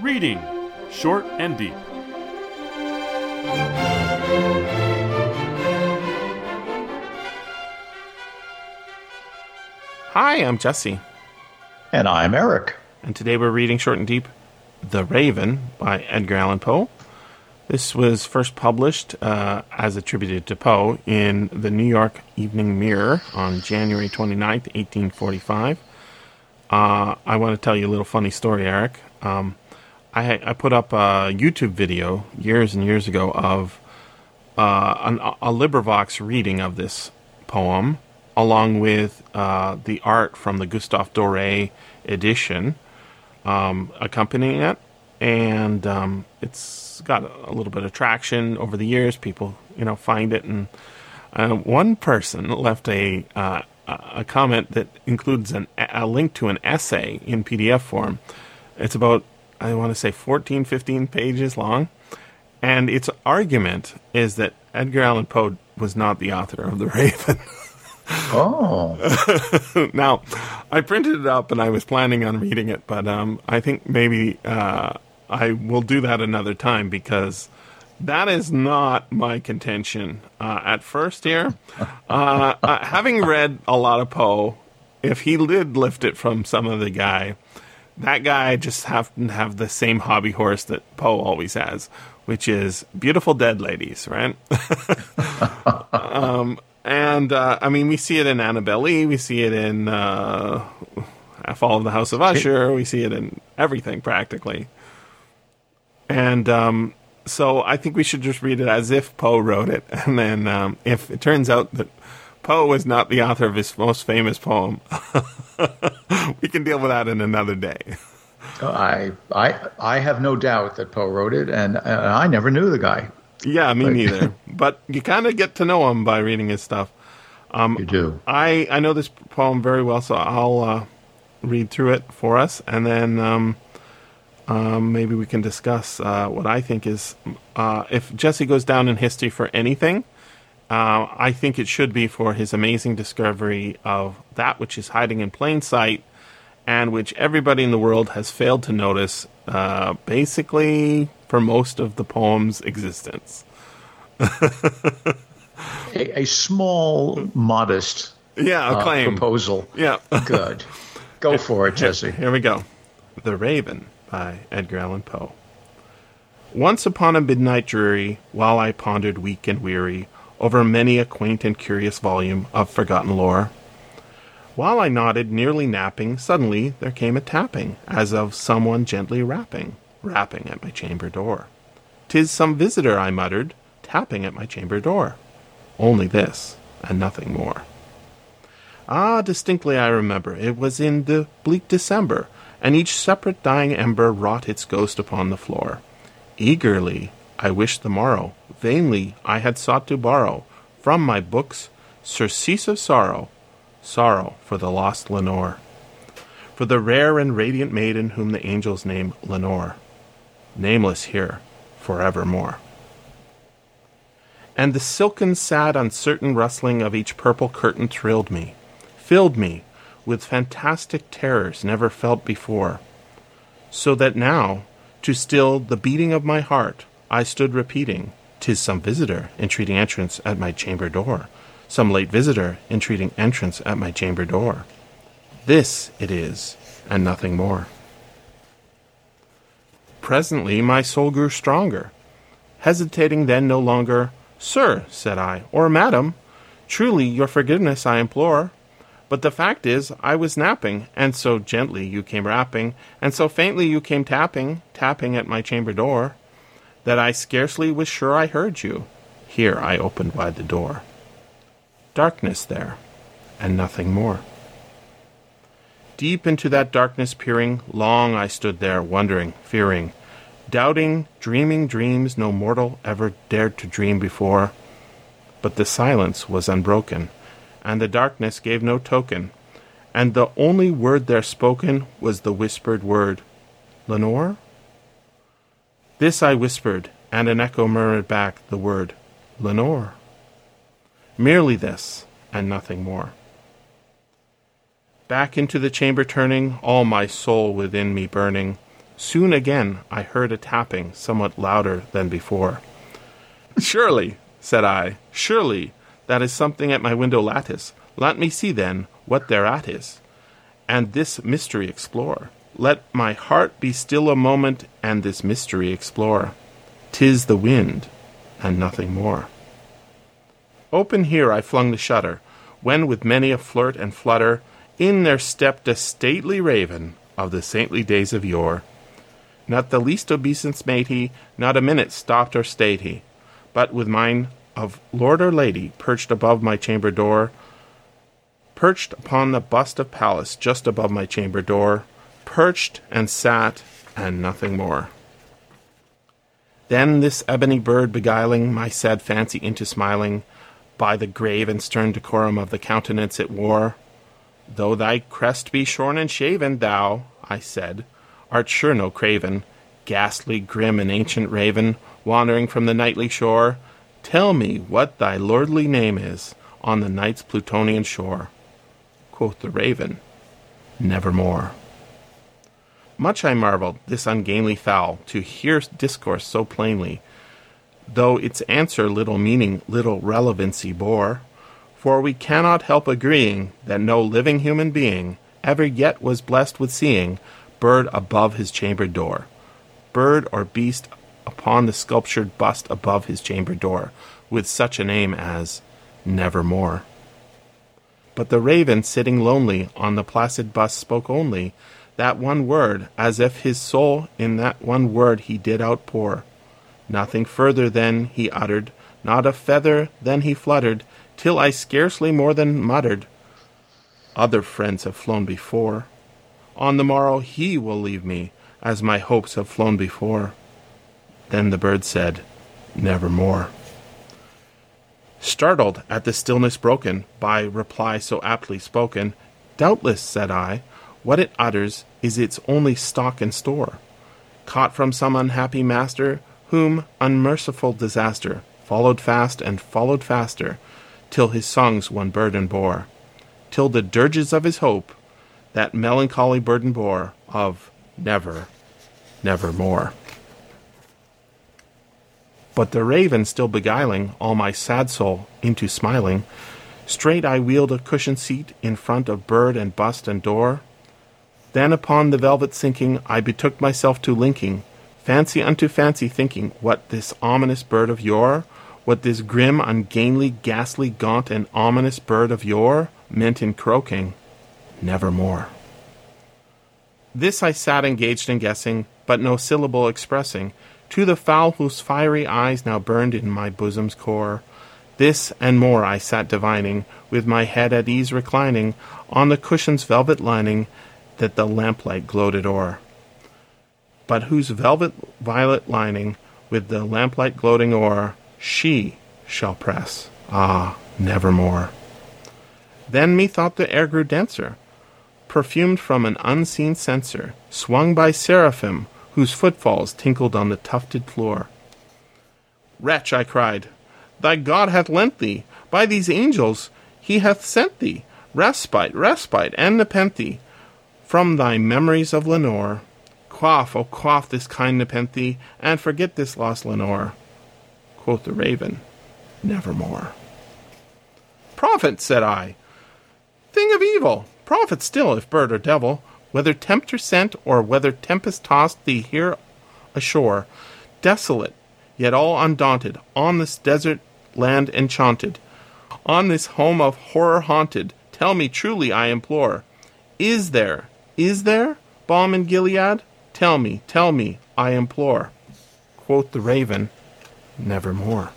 Reading Short and Deep. Hi, I'm Jesse, And I'm Eric. and today we're reading Short and Deep The Raven by Edgar Allan Poe. This was first published uh, as attributed to Poe in the New York Evening Mirror on January 29th, 1845. Uh, I want to tell you a little funny story, Eric. Um, I, I put up a YouTube video years and years ago of uh, an, a LibriVox reading of this poem, along with uh, the art from the Gustave Doré edition um, accompanying it. And um, it's got a little bit of traction over the years. People, you know, find it. And uh, one person left a uh, a comment that includes an, a link to an essay in PDF form. It's about, I want to say, 14, 15 pages long. And its argument is that Edgar Allan Poe was not the author of The Raven. Oh, now, I printed it up and I was planning on reading it, but um, I think maybe uh, I will do that another time because that is not my contention uh, at first here. Uh, uh, having read a lot of Poe, if he did lift it from some other guy, that guy just happened to have the same hobby horse that Poe always has, which is beautiful dead ladies, right? um, and uh, I mean, we see it in Annabel Lee, we see it in uh, Fall of the House of Usher, we see it in everything practically. And um, so I think we should just read it as if Poe wrote it, and then um, if it turns out that Poe was not the author of his most famous poem, we can deal with that in another day. I, I, I have no doubt that Poe wrote it, and, and I never knew the guy. Yeah, me neither. but you kind of get to know him by reading his stuff. You do. I I know this poem very well, so I'll uh, read through it for us, and then um, um, maybe we can discuss uh, what I think is uh, if Jesse goes down in history for anything. Uh, I think it should be for his amazing discovery of that which is hiding in plain sight, and which everybody in the world has failed to notice. Uh, basically, for most of the poem's existence. A, a small, modest Yeah, uh, a claim. proposal. Yeah. Good. Go for it, Jesse. Here we go. The Raven by Edgar Allan Poe. Once upon a midnight dreary, while I pondered weak and weary over many a quaint and curious volume of forgotten lore, while I nodded, nearly napping, suddenly there came a tapping, as of someone gently rapping, rapping at my chamber door. "'Tis some visitor," I muttered, tapping at my chamber door. Only this, and nothing more. Ah, distinctly I remember, it was in the bleak December, and each separate dying ember wrought its ghost upon the floor. Eagerly I wished the morrow, vainly I had sought to borrow from my books surcease of sorrow, sorrow for the lost Lenore, for the rare and radiant maiden whom the angels name Lenore, nameless here forevermore. And the silken, sad, uncertain rustling of each purple curtain thrilled me, filled me with fantastic terrors never felt before, so that now, to still the beating of my heart, I stood repeating, "'Tis some visitor entreating entrance at my chamber door, some late visitor entreating entrance at my chamber door. This it is, and nothing more. Presently my soul grew stronger. Hesitating then no longer, Sir, said I, or Madam, truly your forgiveness I implore. But the fact is, I was napping, and so gently you came rapping, and so faintly you came tapping, tapping at my chamber door, that I scarcely was sure I heard you. Here I opened wide the door. Darkness there, and nothing more. Deep into that darkness peering, long I stood there, wondering, fearing, doubting, dreaming dreams no mortal ever dared to dream before. But the silence was unbroken, and the darkness gave no token, and the only word there spoken was the whispered word, Lenore? This I whispered, and an echo murmured back the word, Lenore. Merely this, and nothing more. Back into the chamber turning, all my soul within me burning, Soon again I heard a tapping, somewhat louder than before. Surely, said I, surely that is something at my window lattice. Let me see then what thereat is, and this mystery explore. Let my heart be still a moment, and this mystery explore. 'Tis the wind, and nothing more. Open here I flung the shutter, when with many a flirt and flutter in there stepped a stately raven of the saintly days of yore. Not the least obeisance made he, not a minute stopped or stayed he, but with mine of lord or lady perched above my chamber door, perched upon the bust of Pallas just above my chamber door, perched and sat, and nothing more. Then this ebony bird beguiling my sad fancy into smiling, by the grave and stern decorum of the countenance it wore, Though thy crest be shorn and shaven, thou, I said, art sure no craven, ghastly, grim, and ancient raven, wandering from the nightly shore. Tell me what thy lordly name is on the night's Plutonian shore. Quoth the raven, Nevermore. Much I marvelled, this ungainly fowl, to hear discourse so plainly, though its answer little meaning, little relevancy bore. For we cannot help agreeing that no living human being ever yet was blessed with seeing bird above his chamber door, bird or beast upon the sculptured bust above his chamber door, with such a name as Nevermore. But the raven sitting lonely on the placid bust spoke only that one word, as if his soul in that one word he did outpour. Nothing further then he uttered, not a feather then he fluttered, till I scarcely more than muttered, Other friends have flown before. On the morrow he will leave me, as my hopes have flown before. Then the bird said, Nevermore. Startled at the stillness broken by reply so aptly spoken, Doubtless, said I, what it utters is its only stock and store, caught from some unhappy master, whom unmerciful disaster followed fast and followed faster, till his songs one burden bore, till the dirges of his hope that melancholy burden bore of never, nevermore. But the raven still beguiling all my sad soul into smiling, straight I wheeled a cushioned seat in front of bird and bust and door. Then upon the velvet sinking, I betook myself to linking fancy unto fancy, thinking what this ominous bird of yore what this grim, ungainly, ghastly, gaunt, and ominous bird of yore meant in croaking, Nevermore. This I sat engaged in guessing, but no syllable expressing, to the fowl whose fiery eyes now burned in my bosom's core. This and more I sat divining, with my head at ease reclining on the cushion's velvet lining that the lamplight gloated o'er. But whose velvet violet lining, with the lamplight gloating o'er, she shall press, ah, nevermore. Then methought the air grew denser, perfumed from an unseen censer, swung by seraphim, whose footfalls tinkled on the tufted floor. Wretch, I cried, thy God hath lent thee, by these angels he hath sent thee, respite, respite, and nepenthe, from thy memories of Lenore. Quaff, oh quaff this kind nepenthe, and forget this lost Lenore. Quoth the raven, Nevermore. Prophet, said I, thing of evil, prophet still, if bird or devil, whether tempter sent or whether tempest tossed thee here ashore, desolate, yet all undaunted, on this desert land enchanted, on this home of horror haunted, tell me truly, I implore, is there, is there, balm in Gilead? Tell me, tell me, I implore. Quoth the raven, nevermore.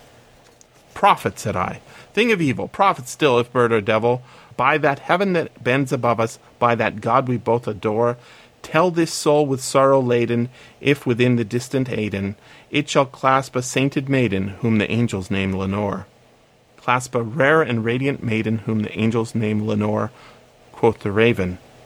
Prophet, said I, thing of evil, prophet still, if bird or devil, by that heaven that bends above us, by that God we both adore, tell this soul with sorrow laden, if within the distant Aidenn it shall clasp a sainted maiden, whom the angels name Lenore. Clasp a rare and radiant maiden, whom the angels name Lenore. Quoth the raven,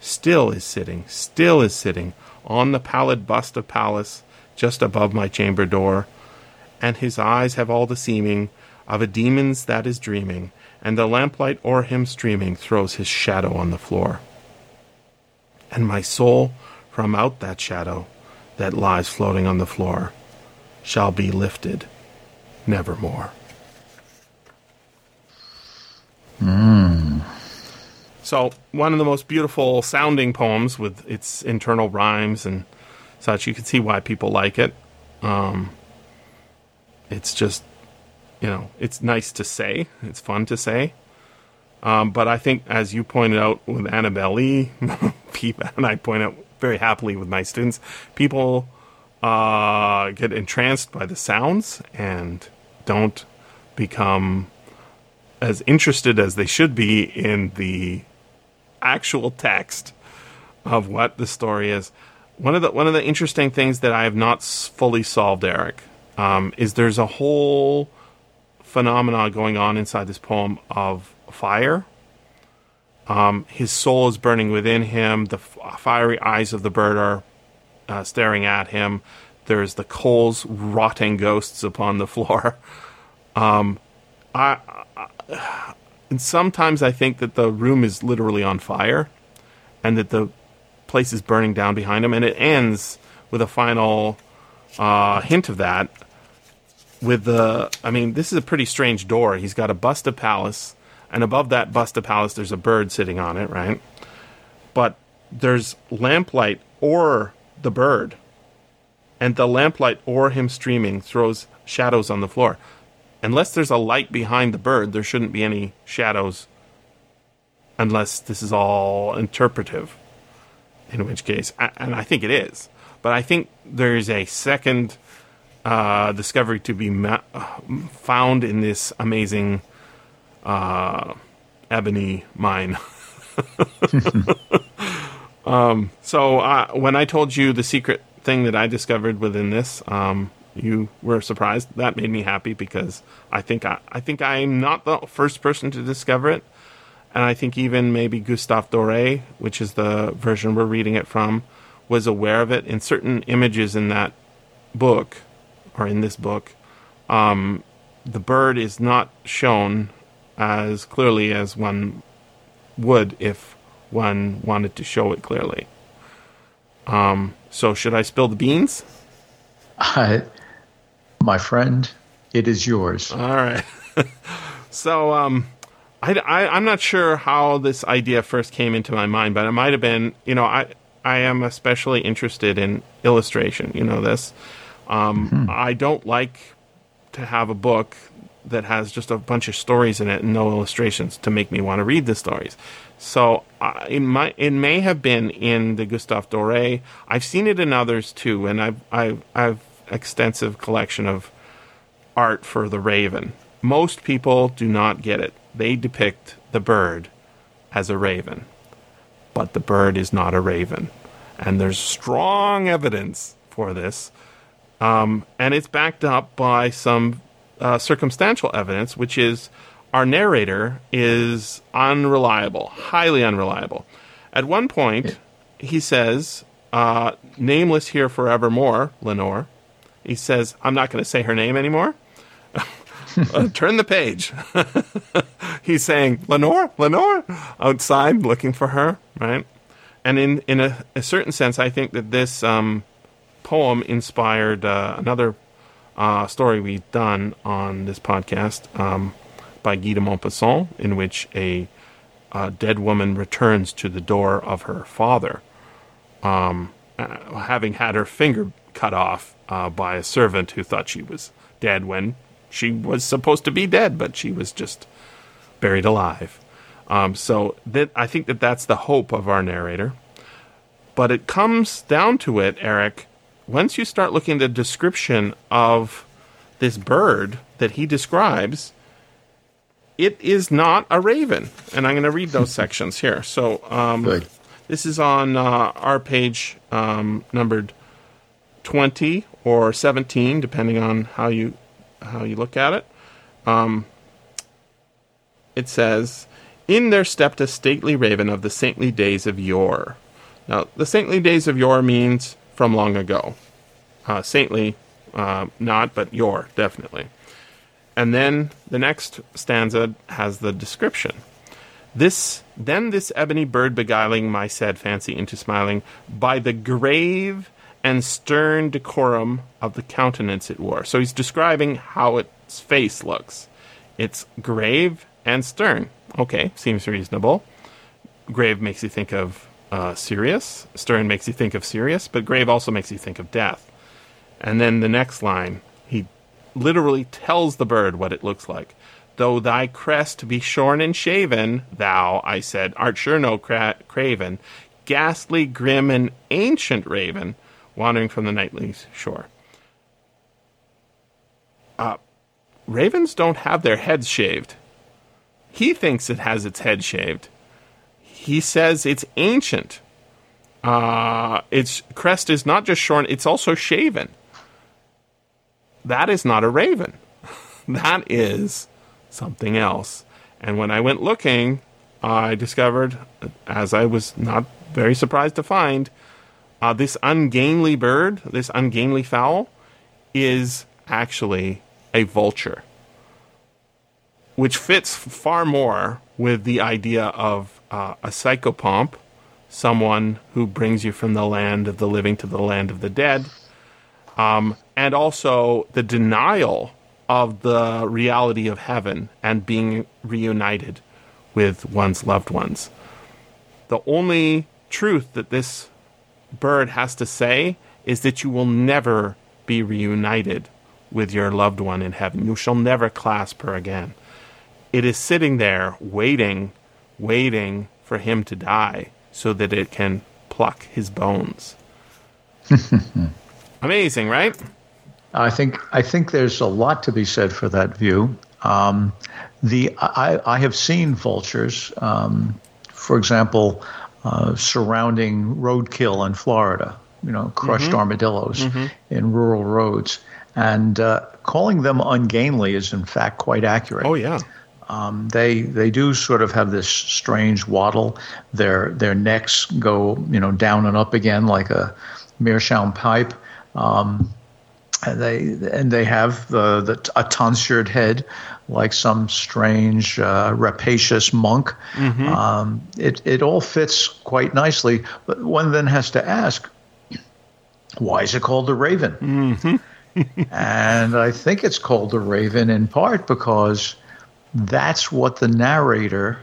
still is sitting, still is sitting, on the pallid bust of Pallas, just above my chamber door, and his eyes have all the seeming of a demon's that is dreaming, and the lamplight o'er him streaming throws his shadow on the floor. And my soul from out that shadow that lies floating on the floor shall be lifted nevermore. Hmm. So, one of the most beautiful sounding poems with its internal rhymes and such. You can see why people like it. Um, it's just, you know, it's nice to say. It's fun to say. Um, but I think, as you pointed out with Annabel Lee, and I point out very happily with my students, people uh, get entranced by the sounds and don't become as interested as they should be in the actual text of what the story is. One of the one of the interesting things that I have not fully solved, Eric, um, is there's a whole phenomena going on inside this poem of fire. Um, his soul is burning within him. The f- fiery eyes of the bird are uh, staring at him. There's the coals rotting ghosts upon the floor. Um, I, and sometimes I think that the room is literally on fire, and that the place is burning down behind him. And it ends with a final uh, hint of that. With the, I mean, this is a pretty strange door. He's got a bust of Pallas, and above that bust of Pallas, there's a bird sitting on it, right? But there's lamplight or the bird, and the lamplight or him streaming throws shadows on the floor. Unless there's a light behind the bird, there shouldn't be any shadows. Unless this is all interpretive, in which case, and I think it is. But I think there is a second uh, discovery to be ma- found in this amazing uh, ebony mine. um, so uh, when I told you the secret thing that I discovered within this, um, you were surprised. That made me happy because I think I, I think I'm not the first person to discover it, and I think even maybe Gustave Doré, which is the version we're reading it from, was aware of it in certain images in that book or in this book. Um, the bird is not shown as clearly as one would if one wanted to show it clearly. Um, so, should I spill the beans? I, my friend, it is yours. All right. so, um, I, I, am not sure how this idea first came into my mind, but it might have been, you know, I, I am especially interested in illustration. You know this. Um, I don't like to have a book that has just a bunch of stories in it and no illustrations to make me want to read the stories. So uh, it might it may have been in the Gustave Doré. I've seen it in others too, and I've I've I've extensive collection of art for the Raven. Most people do not get it. They depict the bird as a raven, but the bird is not a raven, and there's strong evidence for this. Um, and it's backed up by some uh, circumstantial evidence, which is our narrator is unreliable, highly unreliable. At one point, he says, uh, nameless here forevermore, Lenore. He says, I'm not going to say her name anymore. uh, turn the page. He's saying, Lenore, Lenore, outside looking for her, right? And in, in a, a certain sense, I think that this um, poem inspired uh, another uh, story we've done on this podcast um, by Guy de Maupassant, in which a, a dead woman returns to the door of her father, um, uh, having had her finger cut off uh, by a servant who thought she was dead when she was supposed to be dead, but she was just buried alive. Um, so that I think that that's the hope of our narrator. But it comes down to it, Eric. Once you start looking at the description of this bird that he describes, it is not a raven. And I'm going to read those sections here. So um, This is on uh, our page um, numbered 20 or 17, depending on how you how you look at it. Um, it says, "In there stepped a stately raven of the saintly days of yore." Now, the saintly days of yore means from long ago. Uh, saintly, uh, not, but yore, definitely. And then the next stanza has the description. This then this ebony bird beguiling my sad fancy into smiling by the grave and stern decorum of the countenance it wore. So he's describing how its face looks. It's grave and stern. Okay, seems reasonable. Grave makes you think of uh, serious. Stern makes you think of serious, but grave also makes you think of death. And then the next line, he literally tells the bird what it looks like. Though thy crest be shorn and shaven, thou, I said, art sure no cra- craven, ghastly, grim, and ancient raven, wandering from the nightly shore. Uh, ravens don't have their heads shaved. He thinks it has its head shaved. He says it's ancient. Uh, its crest is not just shorn, it's also shaven. That is not a raven. that is something else. And when I went looking, I discovered, as I was not very surprised to find, uh, this ungainly bird, this ungainly fowl, is actually a vulture, which fits far more with the idea of uh, a psychopomp, someone who brings you from the land of the living to the land of the dead, um, and also the denial of the reality of heaven and being reunited with one's loved ones. The only truth that this bird has to say is that you will never be reunited with your loved one in heaven. You shall never clasp her again. It is sitting there waiting, waiting for him to die so that it can pluck his bones. Amazing, right? I think I think there's a lot to be said for that view. Um, the I, I have seen vultures, um, for example, uh, surrounding roadkill in Florida. You know, crushed Mm-hmm. armadillos in rural roads, and uh, calling them ungainly is in fact quite accurate. Oh yeah. Um, they they do sort of have this strange waddle. Their their necks go you know down and up again like a meerschaum pipe. Um, and they and they have the, the a tonsured head like some strange uh, rapacious monk. Um, it it all fits quite nicely, but one then has to ask, why is it called the raven? and I think it's called the raven in part because that's what the narrator,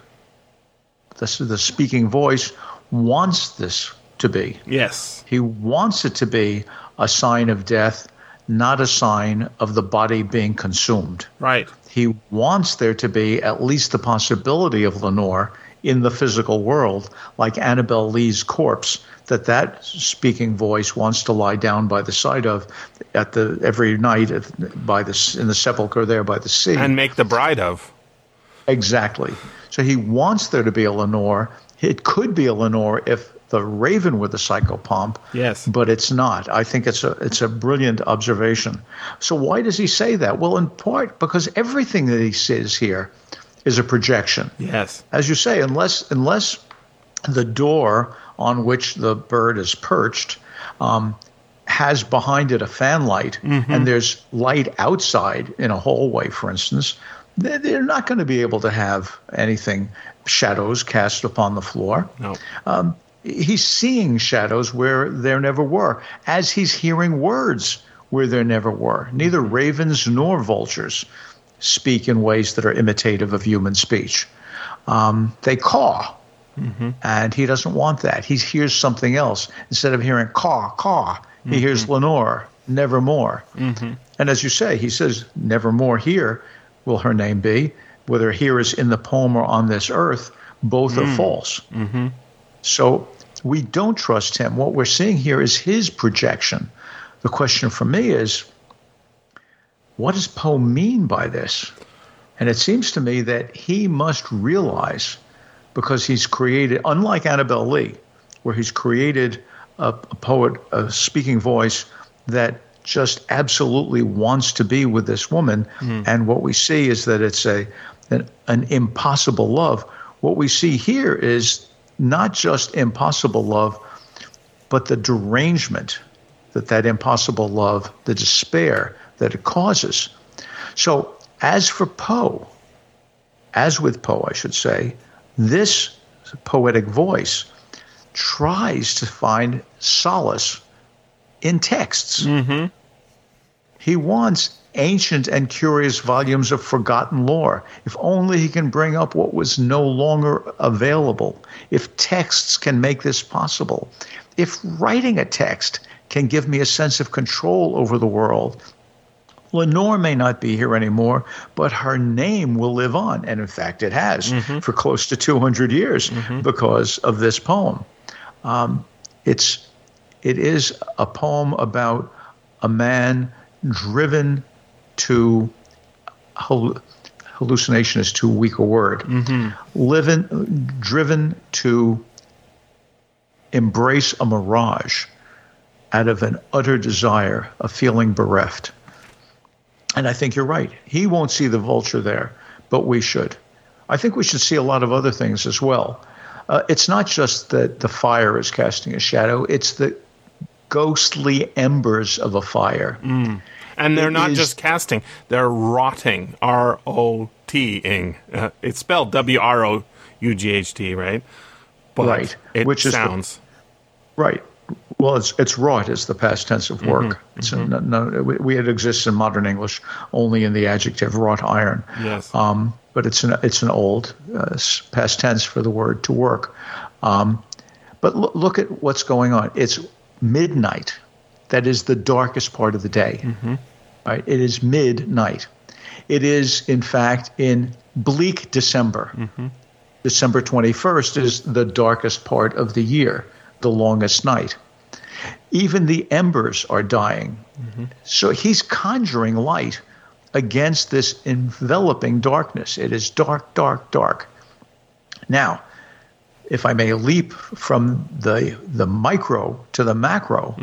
the, the speaking voice, wants this to be. Yes. He wants it to be a sign of death, not a sign of the body being consumed. Right. He wants there to be at least the possibility of Lenore in the physical world, like Annabel Lee's corpse, that that speaking voice wants to lie down by the side of at the every night at, by the in the sepulcher there by the sea. And make the bride of. Exactly. So he wants there to be a Lenore. It could be a Lenore if the Raven with the psychopomp. Yes. But it's not. I think it's a it's a brilliant observation. So why does he say that? Well, in part because everything that he says here is a projection. Yes. As you say, unless unless the door on which the bird is perched um, has behind it a fan light, and there's light outside in a hallway, for instance, they- they're not going to be able to have anything shadows cast upon the floor. No. He's seeing shadows where there never were, as he's hearing words where there never were. Neither mm-hmm. ravens nor vultures speak in ways that are imitative of human speech. Um, they caw, mm-hmm. and he doesn't want that. He hears something else. Instead of hearing caw, caw, he hears mm-hmm. Lenore, nevermore. And as you say, he says, nevermore here will her name be. Whether here is in the poem or on this earth, both are mm. false. So we don't trust him. What we're seeing here is his projection. The question for me is what does Poe mean by this? And it seems to me that he must realize, because he's created, unlike Annabel Lee, where he's created a, a poet, a speaking voice that just absolutely wants to be with this woman. Mm-hmm. And what we see is that it's a an, an impossible love. What we see here is not just impossible love, but the derangement that that impossible love, the despair that it causes. So, as for Poe, as with Poe, I should say, this poetic voice tries to find solace in texts. Mm-hmm. He wants ancient and curious volumes of forgotten lore. If only he can bring up what was no longer available. If texts can make this possible. If writing a text can give me a sense of control over the world. Lenore may not be here anymore, but her name will live on. And in fact, it has for close to 200 years because of this poem. Um, it's, it is a poem about a man driven to hallucination is too weak a word. Living, driven to embrace a mirage out of an utter desire of feeling bereft. And I think you're right. He won't see the vulture there, but we should. I think we should see a lot of other things as well. Uh, it's not just that the fire is casting a shadow, it's the ghostly embers of a fire. And they're It not is- just casting; they're rotting. R O T ing. Uh, it's spelled W R O U G H T, right? But Right, It which is the- sounds. Right. Well, it's it's wrought is the past tense of work. It's a- no, no, we, it exists in modern English only in the adjective wrought iron. Yes. Um, but it's an it's an old uh, past tense for the word to work. Um, but lo- look at what's going on. It's midnight. That is the darkest part of the day. Mm-hmm. Right. It is midnight. It is in fact in bleak December. Mm-hmm. December 21st is the darkest part of the year, the longest night. Even the embers are dying. Mm-hmm. So he's conjuring light against this enveloping darkness. It is dark, dark, dark. Now, if I may leap from the, the micro to the macro,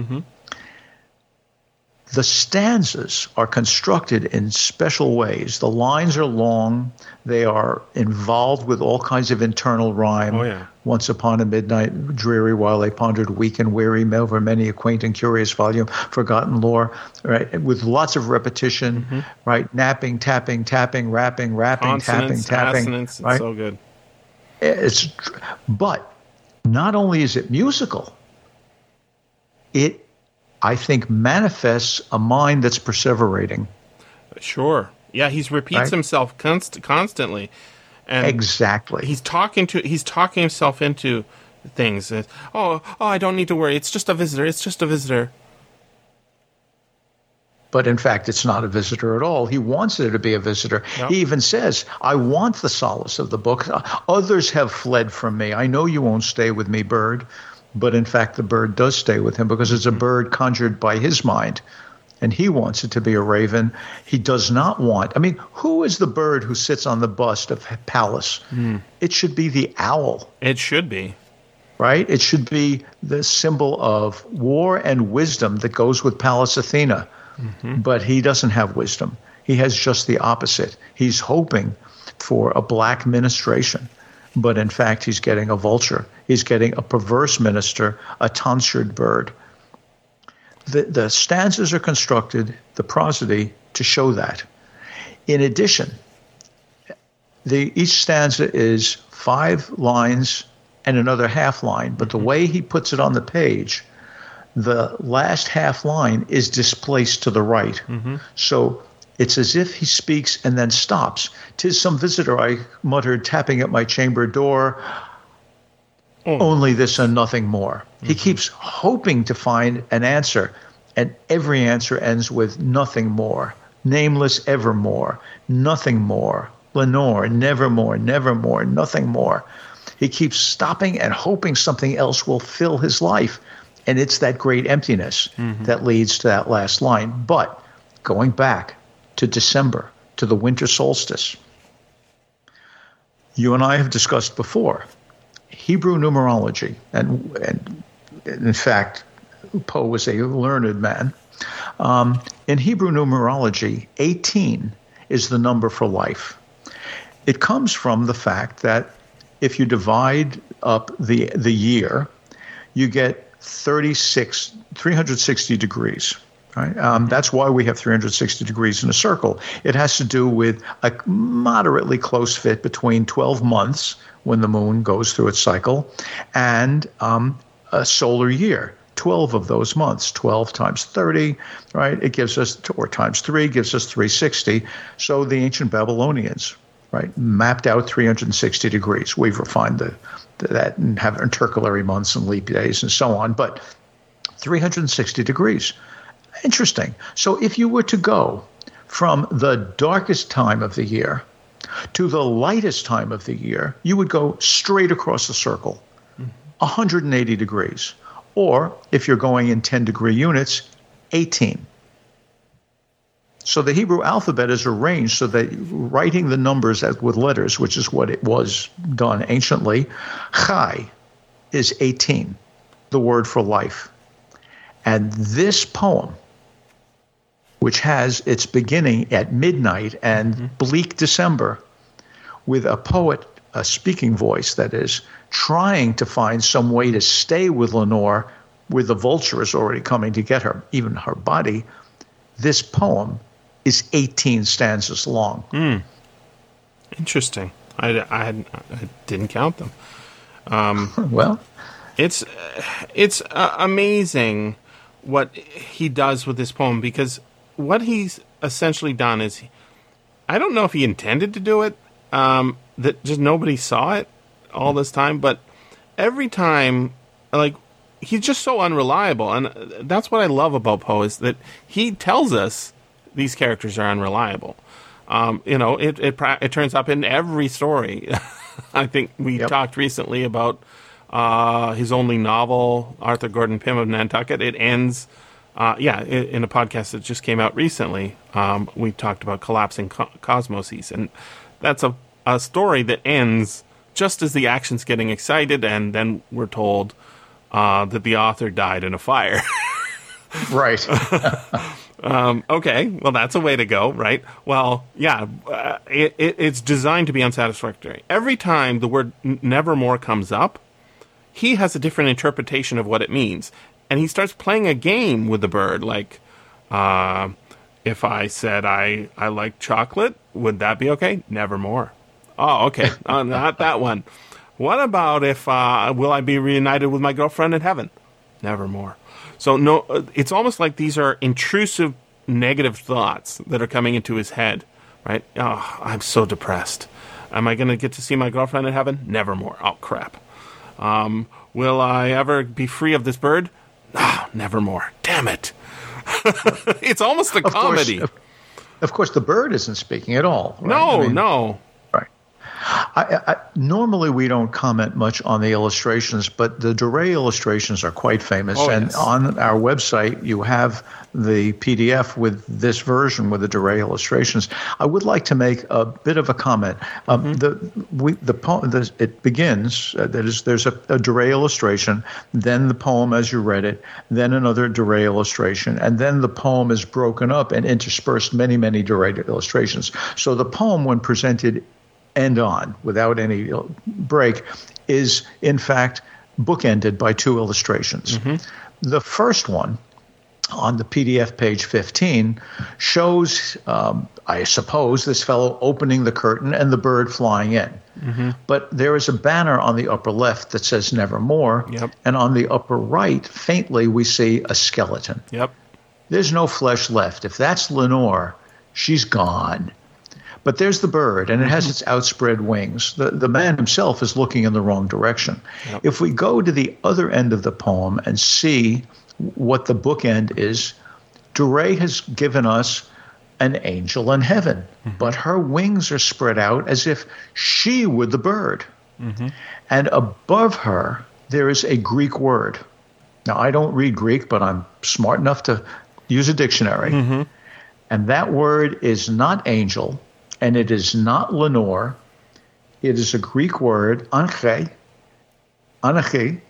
the stanzas are constructed in special ways. The lines are long. They are involved with all kinds of internal rhyme. Oh, yeah. Once upon a midnight dreary while they pondered weak and weary over many a quaint and curious volume, forgotten lore, right? With lots of repetition, Mm-hmm. right? Napping, tapping, tapping, rapping, rapping, Consonants, tapping, tapping. assonants. It's right? so good. It's, but not only is it musical, it, I think, manifests a mind that's perseverating. Sure. Yeah, he repeats Right? himself const- constantly, and Exactly. he's talking to he's talking himself into things. Oh, oh, I don't need to worry. It's just a visitor. It's just a visitor. but in fact, it's not a visitor at all. He wants there to be a visitor. Yep. He even says, I want the solace of the book. Others have fled from me. I know you won't stay with me, bird. But in fact, the bird does stay with him because it's a hmm. bird conjured by his mind. And he wants it to be a raven. He does not want. I mean, who is the bird who sits on the bust of Pallas? Hmm. It should be the owl It should be. right? It should be the symbol of war and wisdom that goes with Pallas Athena. Mm-hmm. But he doesn't have wisdom. He has just the opposite. He's hoping for a black ministration, but in fact, he's getting a vulture. He's getting a perverse minister, a tonsured bird. The, the stanzas are constructed, the prosody, to show that. In addition, the, each stanza is five lines and another half line, but the mm-hmm. way he puts it on the page, the last half line is displaced to the right. Mm-hmm. So it's as if he speaks and then stops. Tis some visitor, I muttered, tapping at my chamber door. Mm. Only this and nothing more. He mm-hmm. keeps hoping to find an answer, and every answer ends with nothing more. Nameless evermore, nothing more. Lenore, nevermore, nevermore, nothing more. He keeps stopping and hoping something else will fill his life. And it's that great emptiness mm-hmm. that leads to that last line. But going back to December, to the winter solstice, you and I have discussed before Hebrew numerology, and, and in fact, Poe was a learned man. Um, in Hebrew numerology, 18 is the number for life. It comes from the fact that if you divide up the the year, you get 36, 360 degrees. Right? Um, that's why we have 360 degrees in a circle. It has to do with a moderately close fit between 12 months when the moon goes through its cycle and um, a solar year. 12 of those months, 12 times 30, right? It gives us, or times 3 gives us 360. So the ancient Babylonians, right, mapped out 360 degrees. We've refined the, that and have intercalary months and leap days and so on, but 360 degrees. Interesting. So if you were to go from the darkest time of the year to the lightest time of the year, you would go straight across the circle, mm-hmm. 180 degrees. Or if you're going in 10 degree units, 18. So the Hebrew alphabet is arranged so that writing the numbers with letters, which is what it was done anciently, Chai is 18, the word for life. And this poem, which has its beginning at midnight and mm-hmm. bleak December, with a poet, a speaking voice that is, trying to find some way to stay with Lenore, where the vulture is already coming to get her, even her body. This poem is 18 stanzas long. Mm. Interesting. I, I, I didn't count them. Um, well, it's it's uh, amazing what he does with this poem because what he's essentially done is I don't know if he intended to do it um, that just nobody saw it all this time but every time like he's just so unreliable and that's what I love about Poe is that he tells us these characters are unreliable. Um, you know, it, it it turns up in every story. I think we yep. talked recently about uh, his only novel, Arthur Gordon Pym of Nantucket. It ends, uh, yeah, in, in, a podcast that just came out recently. Um, we talked about collapsing co- cosmoses, and that's a, a story that ends just as the action's getting excited, and then we're told uh, that the author died in a fire. right. Um, okay, well, that's a way to go, right? Well, yeah, uh, it, it, it's designed to be unsatisfactory. Every time the word nevermore comes up, he has a different interpretation of what it means. And he starts playing a game with the bird, like, uh, if I said I, I like chocolate, would that be okay? Nevermore. Oh, okay, uh, not that one. What about if, uh, will I be reunited with my girlfriend in heaven? Nevermore. So no, it's almost like these are intrusive negative thoughts that are coming into his head. Right? Oh, I'm so depressed. Am I going to get to see my girlfriend in heaven? Nevermore. Oh crap. Um, will I ever be free of this bird? Ah, oh, nevermore. Damn it. it's almost a of comedy. Course, of course, the bird isn't speaking at all. Right? No, I mean, no. I, I, normally, we don't comment much on the illustrations, but the Doré illustrations are quite famous. Oh, and yes. on our website, you have the PDF with this version with the Doré illustrations. I would like to make a bit of a comment. Um, mm-hmm. The we, the poem the, it begins. Uh, that is, there's a, a Doré illustration, then the poem as you read it, then another Doré illustration, and then the poem is broken up and interspersed many many Doré illustrations. So the poem, when presented end on without any break is in fact bookended by two illustrations. Mm-hmm. The first one on the PDF page 15 shows, um, I suppose, this fellow opening the curtain and the bird flying in. Mm-hmm. But there is a banner on the upper left that says Nevermore. Yep. And on the upper right, faintly, we see a skeleton. Yep. There's no flesh left. If that's Lenore, she's gone. But there's the bird, and it has its outspread wings. The, the man himself is looking in the wrong direction. Yep. If we go to the other end of the poem and see what the bookend is, Doré has given us an angel in heaven, mm-hmm. but her wings are spread out as if she were the bird. Mm-hmm. And above her, there is a Greek word. Now, I don't read Greek, but I'm smart enough to use a dictionary. Mm-hmm. And that word is not angel, and it is not Lenore. It is a Greek word, anche, anachi,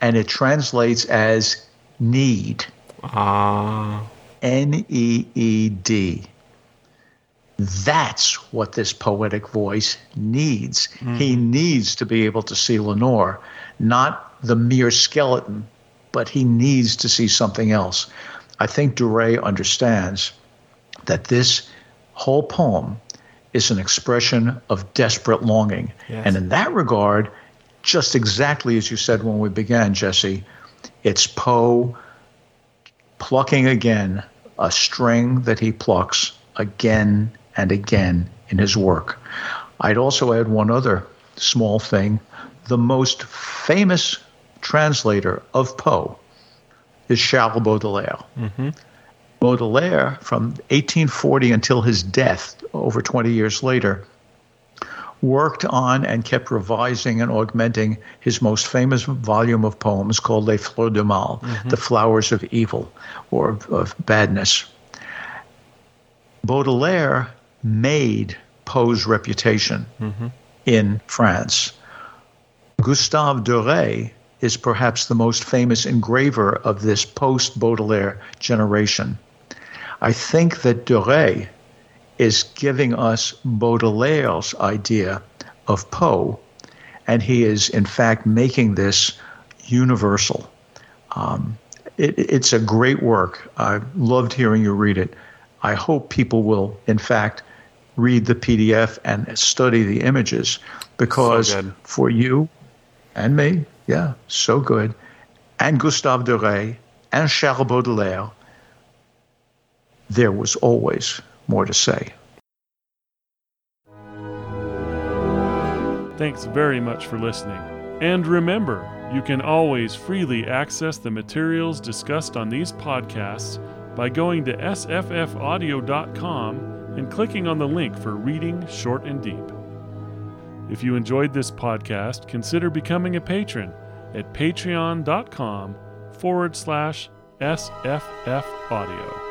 and it translates as need. Ah. N E E D. That's what this poetic voice needs. He needs to be able to see Lenore, not the mere skeleton, but he needs to see something else. I think Doré understands that this whole poem is an expression of desperate longing. Yes. And in that regard, just exactly as you said when we began, Jesse, it's Poe plucking again a string that he plucks again and again in his work. I'd also add one other small thing. The most famous translator of Poe is Charles Baudelaire. Mm-hmm. Baudelaire, from 1840 until his death, over 20 years later, worked on and kept revising and augmenting his most famous volume of poems called Les Fleurs du Mal, mm-hmm. The Flowers of Evil or of, of Badness. Baudelaire made Poe's reputation mm-hmm. in France. Gustave Doré is perhaps the most famous engraver of this post Baudelaire generation. I think that Doré is giving us Baudelaire's idea of Poe, and he is, in fact, making this universal. Um, it, it's a great work. I loved hearing you read it. I hope people will, in fact, read the PDF and study the images because So for you and me, yeah, so good, and Gustave Doré and Charles Baudelaire, there was always more to say. Thanks very much for listening. And remember, you can always freely access the materials discussed on these podcasts by going to sffaudio.com and clicking on the link for Reading Short and Deep. If you enjoyed this podcast, consider becoming a patron at patreon.com forward slash SFF Audio.